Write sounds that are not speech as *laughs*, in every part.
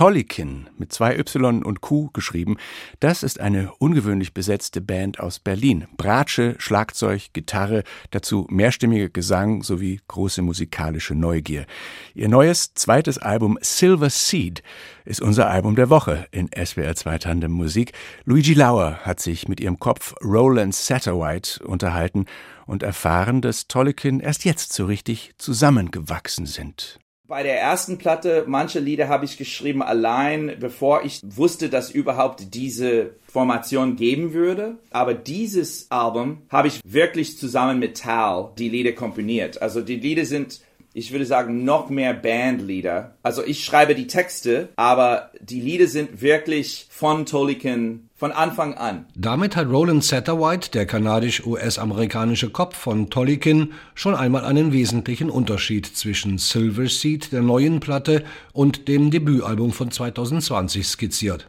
Tollykin mit zwei Y und Q geschrieben, das ist eine ungewöhnlich besetzte Band aus Berlin. Bratsche, Schlagzeug, Gitarre, dazu mehrstimmiger Gesang sowie große musikalische Neugier. Ihr neues zweites Album Silver Seed ist unser Album der Woche in SWR 2 Tandem Musik. Luigi Lauer hat sich mit ihrem Kopf Roland Satterwhite unterhalten und erfahren, dass Tollykin erst jetzt so richtig zusammengewachsen sind. Bei der ersten Platte, manche Lieder habe ich geschrieben allein, bevor ich wusste, dass überhaupt diese Formation geben würde. Aber dieses Album habe ich wirklich zusammen mit Tal die Lieder komponiert. Also die Lieder sind ich würde sagen, noch mehr Bandlieder. Also ich schreibe die Texte, aber die Lieder sind wirklich von Tolkien von Anfang an. Damit hat Roland Satterwhite, der kanadisch-US-amerikanische Kopf von Tolkien, schon einmal einen wesentlichen Unterschied zwischen Silver Seed, der neuen Platte, und dem Debütalbum von 2020 skizziert.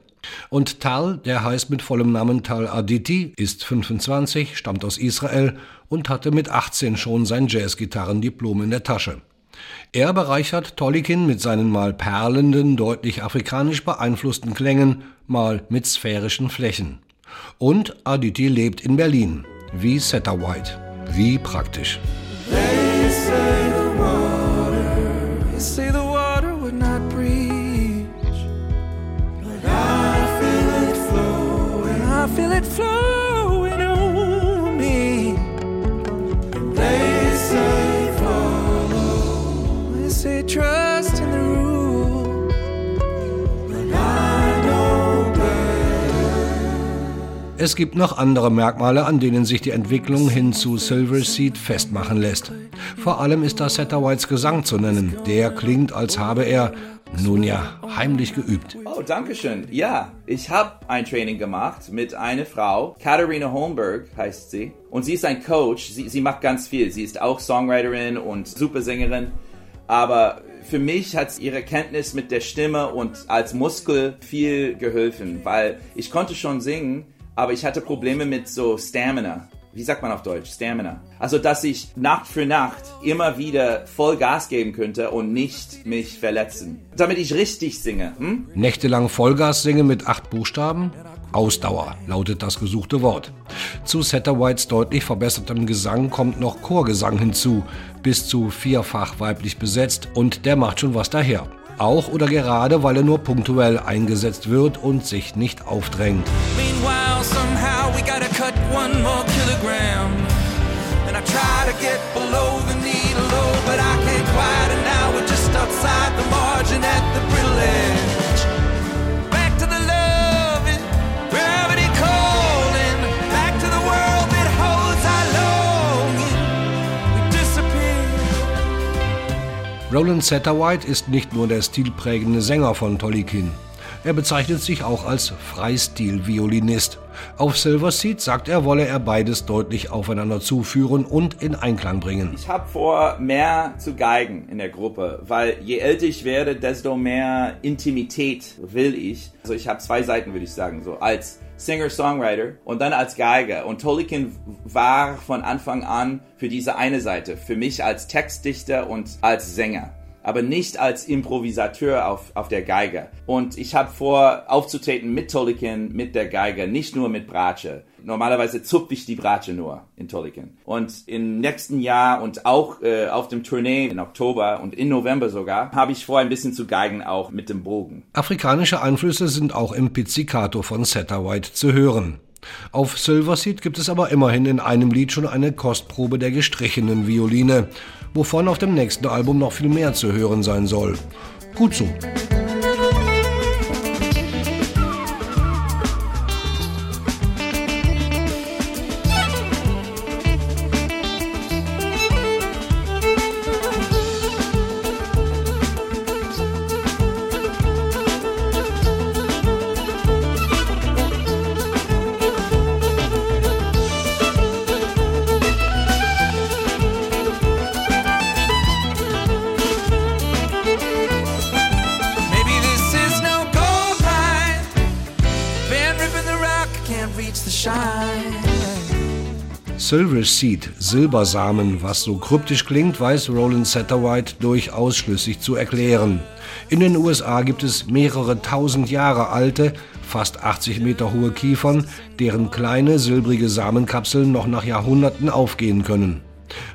Und Tal, der heißt mit vollem Namen Tal Aditi, ist 25, stammt aus Israel und hatte mit 18 schon sein Jazzgitarrendiplom in der Tasche. Er bereichert Tollikin mit seinen mal perlenden, deutlich afrikanisch beeinflussten Klängen, mal mit sphärischen Flächen. Und Aditi lebt in Berlin, wie White. Wie praktisch. They say the water, they say the water would not breach. But I feel it flowing, I feel it flowing. Es gibt noch andere Merkmale, an denen sich die Entwicklung hin zu Silver Seed festmachen lässt. Vor allem ist da Whites Gesang zu nennen. Der klingt, als habe er, nun ja, heimlich geübt. Oh, danke schön. Ja, ich habe ein Training gemacht mit einer Frau, Katharina Holmberg heißt sie. Und sie ist ein Coach. Sie, sie macht ganz viel. Sie ist auch Songwriterin und Supersängerin. Aber für mich hat ihre Kenntnis mit der Stimme und als Muskel viel geholfen, weil ich konnte schon singen, aber ich hatte Probleme mit so Stamina. Wie sagt man auf Deutsch? Stamina. Also, dass ich Nacht für Nacht immer wieder voll Gas geben könnte und nicht mich verletzen. Damit ich richtig singe. Hm? Nächtelang Vollgas singen mit acht Buchstaben? Ausdauer lautet das gesuchte Wort. Zu Satterwhites deutlich verbessertem Gesang kommt noch Chorgesang hinzu, bis zu vierfach weiblich besetzt und der macht schon was daher auch oder gerade, weil er nur punktuell eingesetzt wird und sich nicht aufdrängt. Meanwhile, Roland Satterwhite ist nicht nur der stilprägende Sänger von Tolkien. Er bezeichnet sich auch als Freistil-Violinist. Auf Silver Seed sagt er, wolle er beides deutlich aufeinander zuführen und in Einklang bringen. Ich habe vor, mehr zu geigen in der Gruppe, weil je älter ich werde, desto mehr Intimität will ich. Also ich habe zwei Seiten, würde ich sagen, so als Singer-Songwriter und dann als Geiger. Und Tolkien war von Anfang an für diese eine Seite, für mich als Textdichter und als Sänger aber nicht als Improvisateur auf, auf der Geige. Und ich habe vor, aufzutreten mit Tolkien, mit der Geige, nicht nur mit Bratsche. Normalerweise zupfe ich die Bratsche nur in Tolkien. Und im nächsten Jahr und auch äh, auf dem Tournee in Oktober und in November sogar, habe ich vor, ein bisschen zu geigen, auch mit dem Bogen. Afrikanische Einflüsse sind auch im Pizzicato von White zu hören. Auf Silverseed gibt es aber immerhin in einem Lied schon eine Kostprobe der gestrichenen Violine wovon auf dem nächsten Album noch viel mehr zu hören sein soll. Gut so. Silver Seed, Silbersamen, was so kryptisch klingt, weiß Roland Satterwhite durchaus schlüssig zu erklären. In den USA gibt es mehrere tausend Jahre alte, fast 80 Meter hohe Kiefern, deren kleine silbrige Samenkapseln noch nach Jahrhunderten aufgehen können.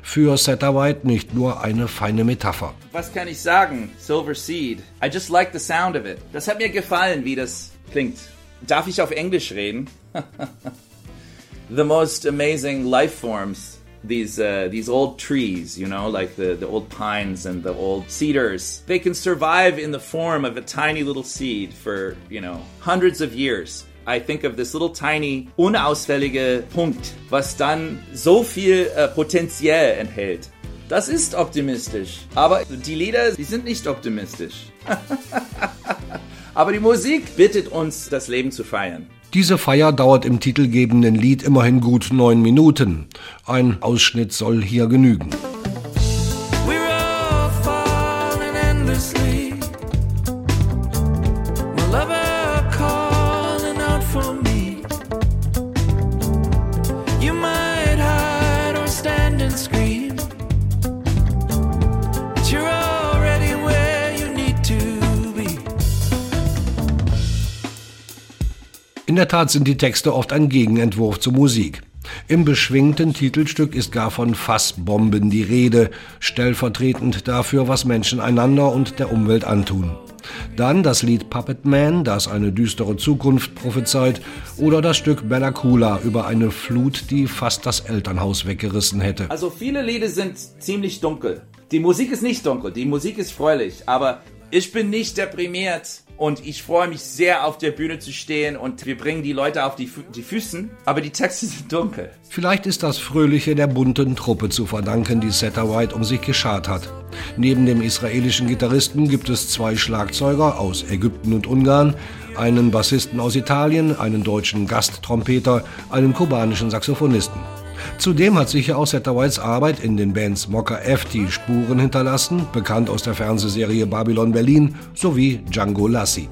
Für Satterwhite nicht nur eine feine Metapher. Was kann ich sagen? Silver Seed. I just like the sound of it. Das hat mir gefallen, wie das klingt. Darf ich auf Englisch reden? *laughs* the most amazing life forms these uh, these old trees, you know, like the, the old pines and the old cedars. They can survive in the form of a tiny little seed for, you know, hundreds of years. I think of this little tiny, unausfällige Punkt, was dann so viel äh, Potenzial enthält. Das ist optimistisch. Aber die Lieder, die sind nicht optimistisch. *laughs* Aber die Musik bittet uns, das Leben zu feiern. Diese Feier dauert im titelgebenden Lied immerhin gut neun Minuten. Ein Ausschnitt soll hier genügen. Der Tat sind die Texte oft ein Gegenentwurf zur Musik. Im beschwingten Titelstück ist gar von Fassbomben die Rede, stellvertretend dafür, was Menschen einander und der Umwelt antun. Dann das Lied Puppet Man, das eine düstere Zukunft prophezeit, oder das Stück Bella Coola über eine Flut, die fast das Elternhaus weggerissen hätte. Also viele Lieder sind ziemlich dunkel. Die Musik ist nicht dunkel, die Musik ist fröhlich, aber ich bin nicht deprimiert und ich freue mich sehr, auf der Bühne zu stehen und wir bringen die Leute auf die, Fü die Füßen, aber die Texte sind dunkel. Vielleicht ist das Fröhliche der bunten Truppe zu verdanken, die White um sich geschart hat. Neben dem israelischen Gitarristen gibt es zwei Schlagzeuger aus Ägypten und Ungarn, einen Bassisten aus Italien, einen deutschen Gasttrompeter, einen kubanischen Saxophonisten. Zudem hat sicher auch Whites Arbeit in den Bands Mocker F die Spuren hinterlassen, bekannt aus der Fernsehserie Babylon Berlin sowie Django Lassi.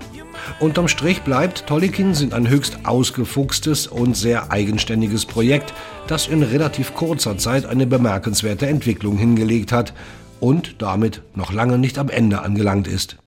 Unterm Strich bleibt, Tollikin sind ein höchst ausgefuchstes und sehr eigenständiges Projekt, das in relativ kurzer Zeit eine bemerkenswerte Entwicklung hingelegt hat und damit noch lange nicht am Ende angelangt ist.